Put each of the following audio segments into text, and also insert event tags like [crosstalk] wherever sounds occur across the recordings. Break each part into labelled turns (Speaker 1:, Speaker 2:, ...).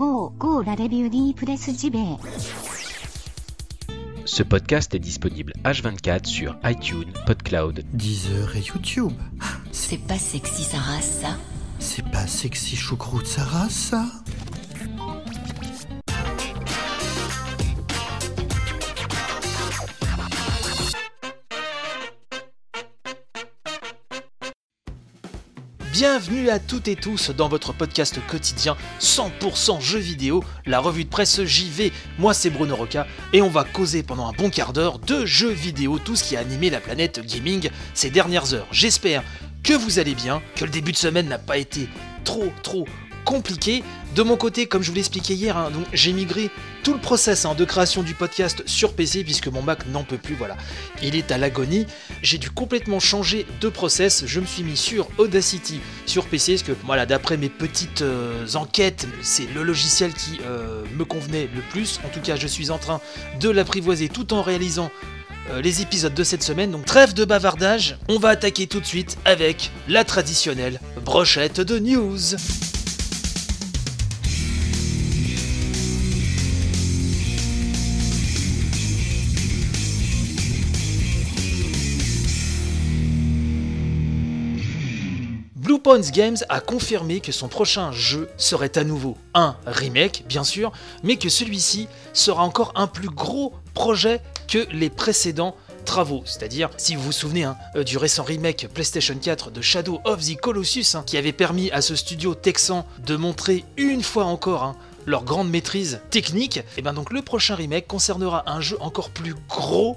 Speaker 1: GO GO la review di Press JB
Speaker 2: Ce podcast est disponible H24 sur iTunes, PodCloud,
Speaker 3: Deezer et YouTube.
Speaker 4: C'est pas sexy sa race, ça.
Speaker 3: C'est pas sexy choucroute Sarah, ça
Speaker 5: Bienvenue à toutes et tous dans votre podcast quotidien 100% jeux vidéo, la revue de presse JV. Moi c'est Bruno Roca et on va causer pendant un bon quart d'heure de jeux vidéo, tout ce qui a animé la planète gaming ces dernières heures. J'espère que vous allez bien, que le début de semaine n'a pas été trop trop compliqué. De mon côté, comme je vous l'expliquais hier, hein, j'ai migré tout le process hein, de création du podcast sur PC puisque mon Mac n'en peut plus, voilà. Il est à l'agonie. J'ai dû complètement changer de process. Je me suis mis sur Audacity sur PC parce que voilà, d'après mes petites euh, enquêtes, c'est le logiciel qui euh, me convenait le plus. En tout cas, je suis en train de l'apprivoiser tout en réalisant euh, les épisodes de cette semaine. Donc trêve de bavardage, on va attaquer tout de suite avec la traditionnelle brochette de news. Blue Games a confirmé que son prochain jeu serait à nouveau un remake, bien sûr, mais que celui-ci sera encore un plus gros projet que les précédents travaux. C'est-à-dire, si vous vous souvenez hein, euh, du récent remake PlayStation 4 de Shadow of the Colossus, hein, qui avait permis à ce studio texan de montrer une fois encore hein, leur grande maîtrise technique, et bien donc le prochain remake concernera un jeu encore plus gros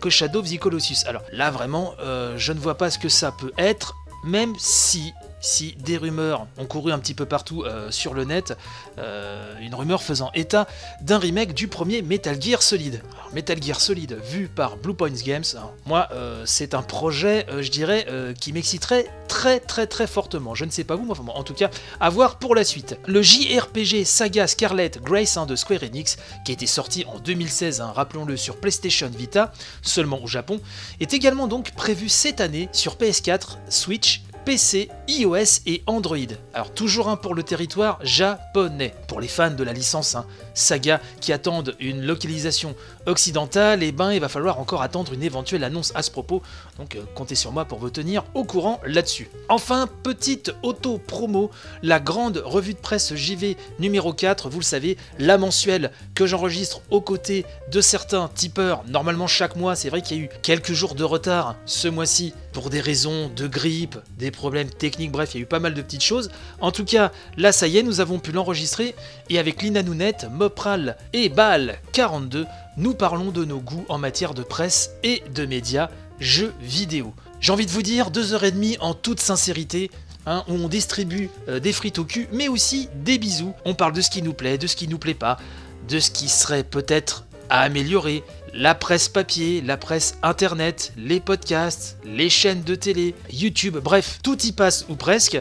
Speaker 5: que Shadow of the Colossus. Alors là vraiment, euh, je ne vois pas ce que ça peut être, même si si des rumeurs ont couru un petit peu partout euh, sur le net, euh, une rumeur faisant état d'un remake du premier Metal Gear Solid. Metal Gear Solid vu par Blue Points Games, alors, moi euh, c'est un projet, je dirais, qui m'exciterait très très très fortement. Je ne sais pas vous, moi, en tout cas, à voir pour la suite. Le JRPG Saga Scarlet Grace hein, de Square Enix, qui a été sorti en 2016, hein, rappelons-le, sur PlayStation Vita, seulement au Japon, est également donc prévu cette année sur PS4, Switch, PC, iOS et Android. Alors toujours un pour le territoire japonais. Pour les fans de la licence hein, Saga qui attendent une localisation occidentale, et ben il va falloir encore attendre une éventuelle annonce à ce propos. Donc euh, comptez sur moi pour vous tenir au courant là-dessus. Enfin, petite auto-promo, la grande revue de presse JV numéro 4, vous le savez, la mensuelle que j'enregistre aux côtés de certains tipeurs, normalement chaque mois, c'est vrai qu'il y a eu quelques jours de retard ce mois-ci pour des raisons de grippe, des problèmes techniques, bref, il y a eu pas mal de petites choses. En tout cas, là ça y est, nous avons pu l'enregistrer et avec Lina Nounette, Mopral et Bal 42, nous parlons de nos goûts en matière de presse et de médias, jeux vidéo. J'ai envie de vous dire, deux heures et demie en toute sincérité, hein, où on distribue euh, des frites au cul, mais aussi des bisous. On parle de ce qui nous plaît, de ce qui nous plaît pas, de ce qui serait peut-être à améliorer, la presse papier, la presse internet, les podcasts, les chaînes de télé, YouTube, bref, tout y passe ou presque,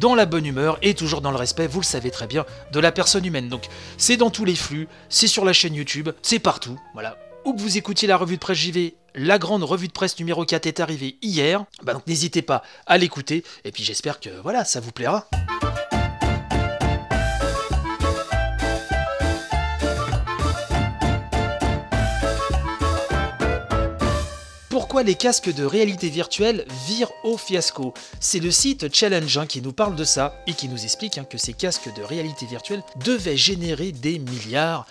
Speaker 5: dans la bonne humeur et toujours dans le respect, vous le savez très bien, de la personne humaine. Donc c'est dans tous les flux, c'est sur la chaîne YouTube, c'est partout, voilà. Où que vous écoutiez la revue de presse JV, la grande revue de presse numéro 4 est arrivée hier, bah donc n'hésitez pas à l'écouter, et puis j'espère que voilà, ça vous plaira. Pourquoi les casques de réalité virtuelle virent au fiasco? C'est le site Challenge qui nous parle de ça et qui nous explique hein, que ces casques de réalité virtuelle devaient générer des milliards.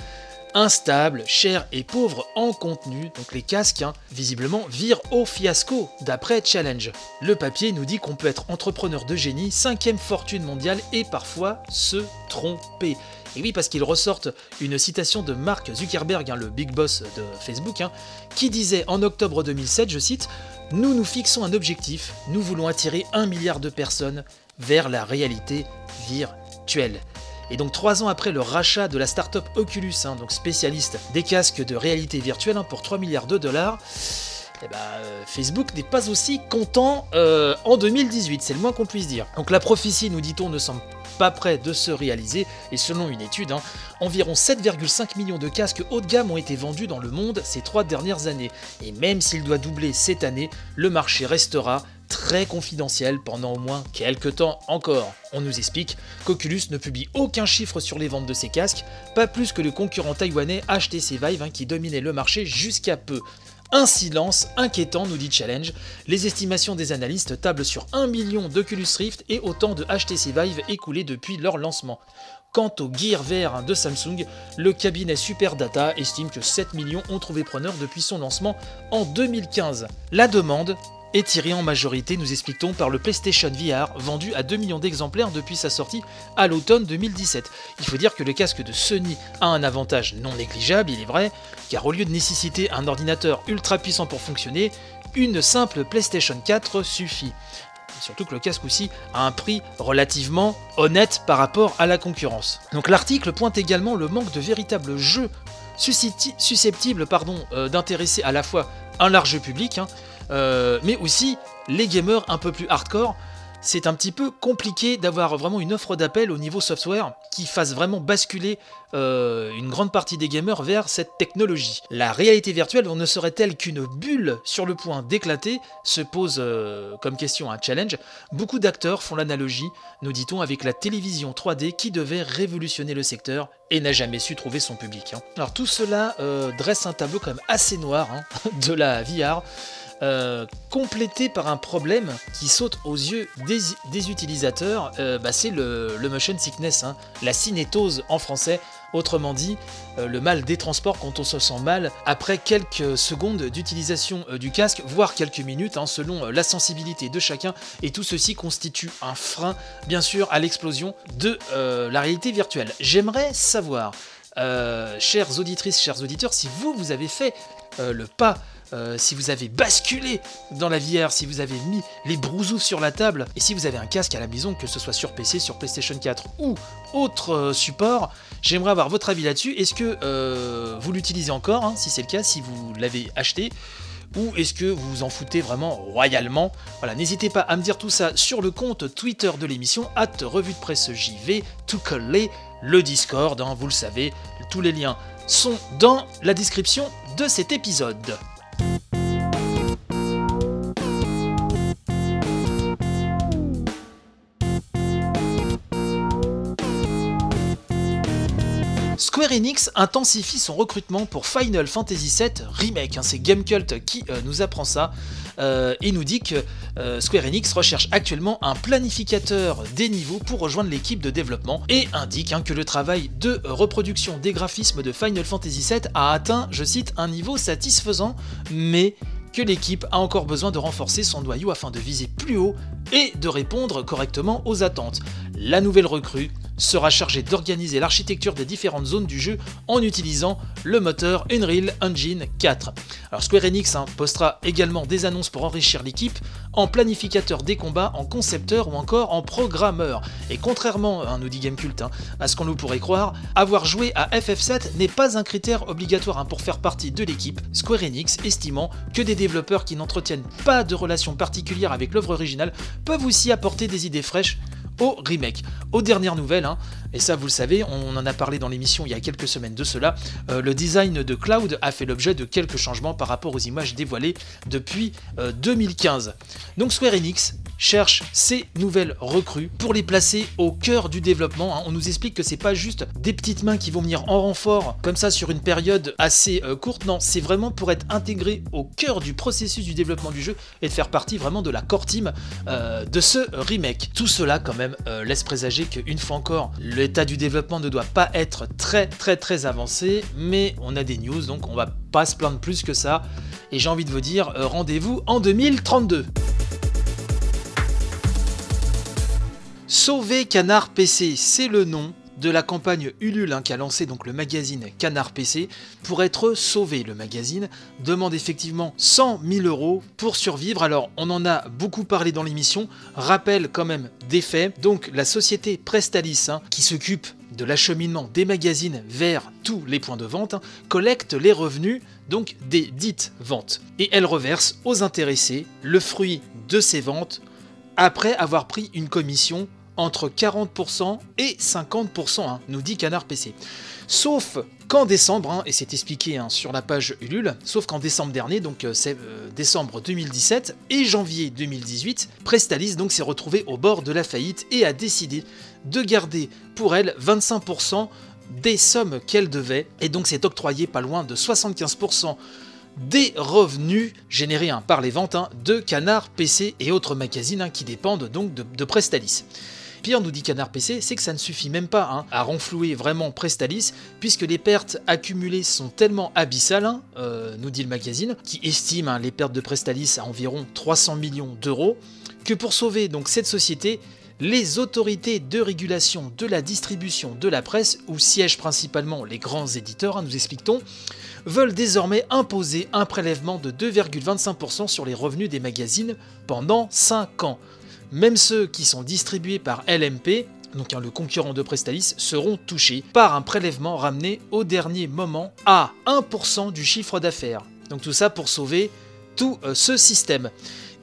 Speaker 5: Instables, chers et pauvres en contenu, donc les casques, hein, visiblement, virent au fiasco, d'après Challenge. Le papier nous dit qu'on peut être entrepreneur de génie, cinquième fortune mondiale et parfois se tromper. Et oui, parce qu'ils ressortent une citation de Mark Zuckerberg, hein, le big boss de Facebook, hein, qui disait en octobre 2007, je cite, Nous nous fixons un objectif, nous voulons attirer un milliard de personnes vers la réalité virtuelle. Et donc trois ans après le rachat de la startup Oculus, hein, donc spécialiste des casques de réalité virtuelle hein, pour 3 milliards de dollars, eh ben, euh, Facebook n'est pas aussi content euh, en 2018, c'est le moins qu'on puisse dire. Donc la prophétie, nous dit-on, ne semble pas près de se réaliser, et selon une étude, hein, environ 7,5 millions de casques haut de gamme ont été vendus dans le monde ces trois dernières années. Et même s'il doit doubler cette année, le marché restera très confidentiel pendant au moins quelques temps encore. On nous explique qu'Oculus ne publie aucun chiffre sur les ventes de ses casques, pas plus que le concurrent taïwanais HTC Vive hein, qui dominait le marché jusqu'à peu. Un silence inquiétant, nous dit Challenge. Les estimations des analystes tablent sur 1 million d'Oculus Rift et autant de HTC Vive écoulés depuis leur lancement. Quant au Gear VR de Samsung, le cabinet Superdata estime que 7 millions ont trouvé preneur depuis son lancement en 2015. La demande est tirée en majorité, nous expliquons, par le PlayStation VR, vendu à 2 millions d'exemplaires depuis sa sortie à l'automne 2017. Il faut dire que le casque de Sony a un avantage non négligeable, il est vrai, car au lieu de nécessiter un ordinateur ultra puissant pour fonctionner, une simple PlayStation 4 suffit. Surtout que le casque aussi a un prix relativement honnête par rapport à la concurrence. Donc l'article pointe également le manque de véritables jeux susceptibles pardon, euh, d'intéresser à la fois un large public, hein, euh, mais aussi les gamers un peu plus hardcore c'est un petit peu compliqué d'avoir vraiment une offre d'appel au niveau software qui fasse vraiment basculer euh, une grande partie des gamers vers cette technologie. La réalité virtuelle ne serait-elle qu'une bulle sur le point d'éclater se pose euh, comme question un challenge. Beaucoup d'acteurs font l'analogie, nous dit-on, avec la télévision 3D qui devait révolutionner le secteur et n'a jamais su trouver son public. Hein. Alors tout cela dresse un tableau quand même assez noir hein, [laughs] de la VR. Euh, complété par un problème qui saute aux yeux des, utilisateurs, euh, bah, c'est le, motion sickness, hein. la cinétose en français, autrement dit euh, le mal des transports quand on se sent mal après quelques secondes d'utilisation du casque, voire quelques minutes, hein, selon la sensibilité de chacun, et tout ceci constitue un frein, bien sûr, à l'explosion de la réalité virtuelle. J'aimerais savoir, chères auditrices, chers auditeurs, si vous, vous avez fait le pas euh, si vous avez basculé dans la VR, si vous avez mis les brousous sur la table, et si vous avez un casque à la maison, que ce soit sur PC, sur PlayStation 4 ou autre euh, support, j'aimerais avoir votre avis là-dessus. Est-ce que euh, vous l'utilisez encore, hein, si c'est le cas, si vous l'avez acheté ou est-ce que vous vous en foutez vraiment royalement? Voilà, n'hésitez pas à me dire tout ça sur le compte Twitter de l'émission, at revue de presse JV, tout coller le Discord, hein, vous le savez, tous les liens sont dans la description de cet épisode. Square Enix intensifie son recrutement pour Final Fantasy VII Remake. Hein, c'est Gamecult qui euh, nous apprend ça euh, et nous dit que euh, Square Enix recherche actuellement un planificateur des niveaux pour rejoindre l'équipe de développement et indique hein, que le travail de reproduction des graphismes de Final Fantasy VII a atteint, je cite, un niveau satisfaisant, mais que l'équipe a encore besoin de renforcer son noyau afin de viser plus haut et de répondre correctement aux attentes. La nouvelle recrue sera chargé d'organiser l'architecture des différentes zones du jeu en utilisant le moteur Unreal Engine 4. Alors Square Enix hein, postera également des annonces pour enrichir l'équipe en planificateur des combats, en concepteur ou encore en programmeur. Et contrairement, hein, nous dit Gamecult, hein, à ce qu'on nous pourrait croire, avoir joué à FF7 n'est pas un critère obligatoire pour faire partie de l'équipe, Square Enix estimant que des développeurs qui n'entretiennent pas de relation particulière avec l'œuvre originale peuvent aussi apporter des idées fraîches au remake. Aux dernières nouvelles, hein, et ça vous le savez, on en a parlé dans l'émission il y a quelques semaines de cela, euh, le design de Cloud a fait l'objet de quelques changements par rapport aux images dévoilées depuis 2015. Euh, Donc Square Enix cherche ces nouvelles recrues pour les placer au cœur du développement. Hein. On nous explique que c'est pas juste des petites mains qui vont venir en renfort comme ça sur une période assez euh, courte, non, c'est vraiment pour être intégré au cœur du processus du développement du jeu et de faire partie vraiment de la core team de ce remake. Tout cela quand même euh, laisse présager qu'une fois encore, l'état du développement ne doit pas être très très très avancé, mais on a des news, donc on va pas se plaindre plus que ça. Et j'ai envie de vous dire, euh, rendez-vous en 2032. Sauver Canard PC, c'est le nom de la campagne Ulule hein, qui a lancé donc le magazine Canard PC. Pour être sauvé, le magazine demande effectivement 100 000 euros pour survivre. Alors on en a beaucoup parlé dans l'émission, rappelle quand même des faits. Donc la société Prestalis hein, qui s'occupe de l'acheminement des magazines vers tous les points de vente hein, collecte les revenus donc des dites ventes et elle reverse aux intéressés le fruit de ces ventes après avoir pris une commission entre 40% et 50%, hein, nous dit Canard PC. Sauf qu'en décembre, hein, et c'est expliqué hein, sur la page Ulule, sauf qu'en décembre dernier, donc euh, c'est euh, décembre 2017 et janvier 2018, Prestalis donc s'est retrouvé au bord de la faillite et a décidé de garder pour elle 25% des sommes qu'elle devait, et donc s'est octroyé pas loin de 75% des revenus générés par les ventes de Canard PC et autres magazines qui dépendent donc de Prestalis. Pire, nous dit Canard PC, c'est que ça ne suffit même pas hein, à renflouer vraiment Prestalis, puisque les pertes accumulées sont tellement abyssales, hein, euh, nous dit le magazine, qui estime hein, les pertes de Prestalis à environ 300 millions d'euros, que pour sauver donc cette société, les autorités de régulation de la distribution de la presse, où siègent principalement les grands éditeurs, hein, nous expliquons, veulent désormais imposer un prélèvement de 2,25% sur les revenus des magazines pendant 5 ans. Même ceux qui sont distribués par LMP, donc hein, le concurrent de Prestalis, seront touchés par un prélèvement ramené au dernier moment à 1% du chiffre d'affaires. Donc tout ça pour sauver tout euh, ce système.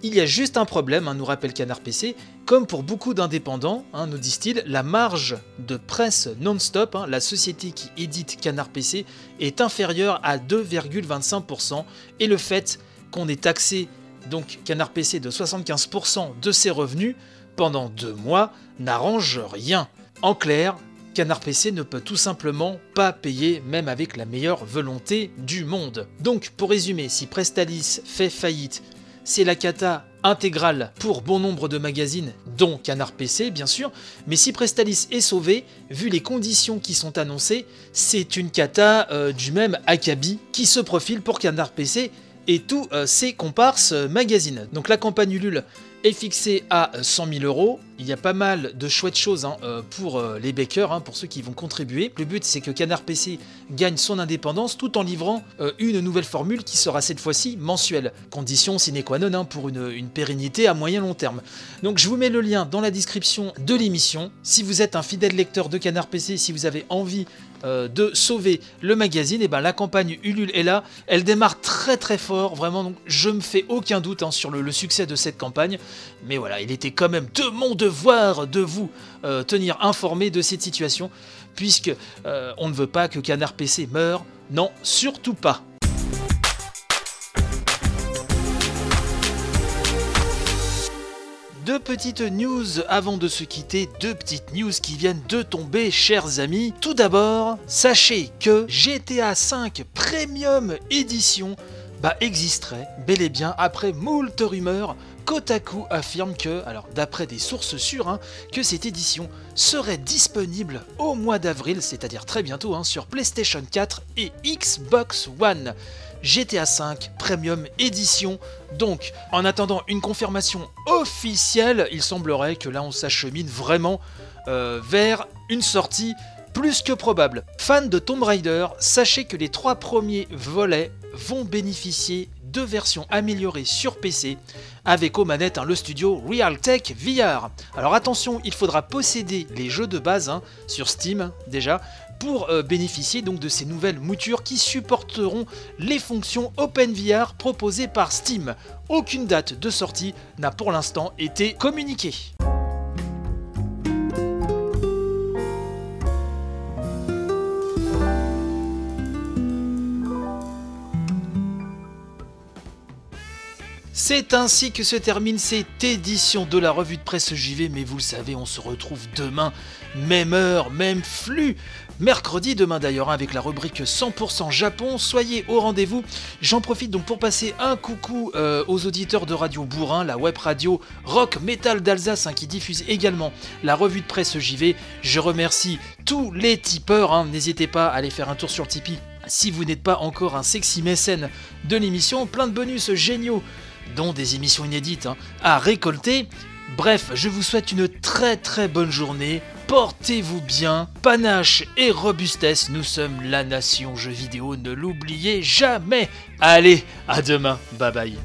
Speaker 5: Il y a juste un problème, hein, nous rappelle Canard PC, comme pour beaucoup d'indépendants, hein, nous disent-ils, la marge de presse non-stop, la société qui édite Canard PC, est inférieure à 2,25%, et le fait qu'on ait taxé donc Canard PC de 75% de ses revenus pendant deux mois n'arrange rien. En clair, Canard PC ne peut tout simplement pas payer même avec la meilleure volonté du monde. Donc pour résumer, si Prestalis fait faillite, c'est la cata intégrale pour bon nombre de magazines, dont Canard PC bien sûr, mais si Prestalis est sauvé, vu les conditions qui sont annoncées, c'est une cata euh, du même acabit qui se profile pour Canard PC et tous euh, ses comparses euh, magazines. Donc la campagne Ulule est fixée à 100 000 euros. Il y a pas mal de chouettes choses hein, euh, pour euh, les bakers, hein, pour ceux qui vont contribuer. Le but, c'est que Canard PC gagne son indépendance tout en livrant euh, une nouvelle formule qui sera cette fois-ci mensuelle. Condition sine qua non hein, pour une, une pérennité à moyen long terme. Donc je vous mets le lien dans la description de l'émission. Si vous êtes un fidèle lecteur de Canard PC, si vous avez envie euh, de sauver le magazine, et ben la campagne Ulule est là. Elle démarre très très fort, vraiment. Donc je me fais aucun doute hein, sur le, le succès de cette campagne. Mais voilà, il était quand même de mon devoir de vous euh, tenir informé de cette situation, puisque euh, on ne veut pas que Canard PC meure. Non, surtout pas. Deux petites news avant de se quitter, deux petites news qui viennent de tomber, chers amis. Tout d'abord, sachez que GTA V Premium Edition bah, existerait bel et bien après moult rumeurs. Kotaku affirme que, alors d'après des sources sûres, hein, que cette édition serait disponible au mois d'avril, c'est-à-dire très bientôt, hein, sur PlayStation 4 et Xbox One. GTA V Premium Edition. Donc, en attendant une confirmation officielle, il semblerait que là on s'achemine vraiment euh, vers une sortie plus que probable. Fans de Tomb Raider, sachez que les trois premiers volets vont bénéficier de versions améliorées sur PC avec aux manettes hein, le studio Realtek VR. Alors attention, il faudra posséder les jeux de base hein, sur Steam déjà pour euh, bénéficier donc de ces nouvelles moutures qui supporteront les fonctions OpenVR proposées par Steam. Aucune date de sortie n'a pour l'instant été communiquée. C'est ainsi que se termine cette édition de la revue de presse JV, mais vous le savez, on se retrouve demain, même heure, même flux. Mercredi, demain d'ailleurs, avec la rubrique 100% Japon, soyez au rendez-vous. J'en profite donc pour passer un coucou euh, aux auditeurs de Radio Bourrin, la web radio rock metal d'Alsace hein, qui diffuse également la revue de presse JV. Je remercie tous les tipeurs, hein. n'hésitez pas à aller faire un tour sur Tipeee si vous n'êtes pas encore un sexy mécène de l'émission, plein de bonus géniaux dont des émissions inédites hein, à récolter. Bref, je vous souhaite une très très bonne journée. Portez-vous bien, panache et robustesse, nous sommes la nation jeux vidéo, ne l'oubliez jamais. Allez, à demain, bye bye.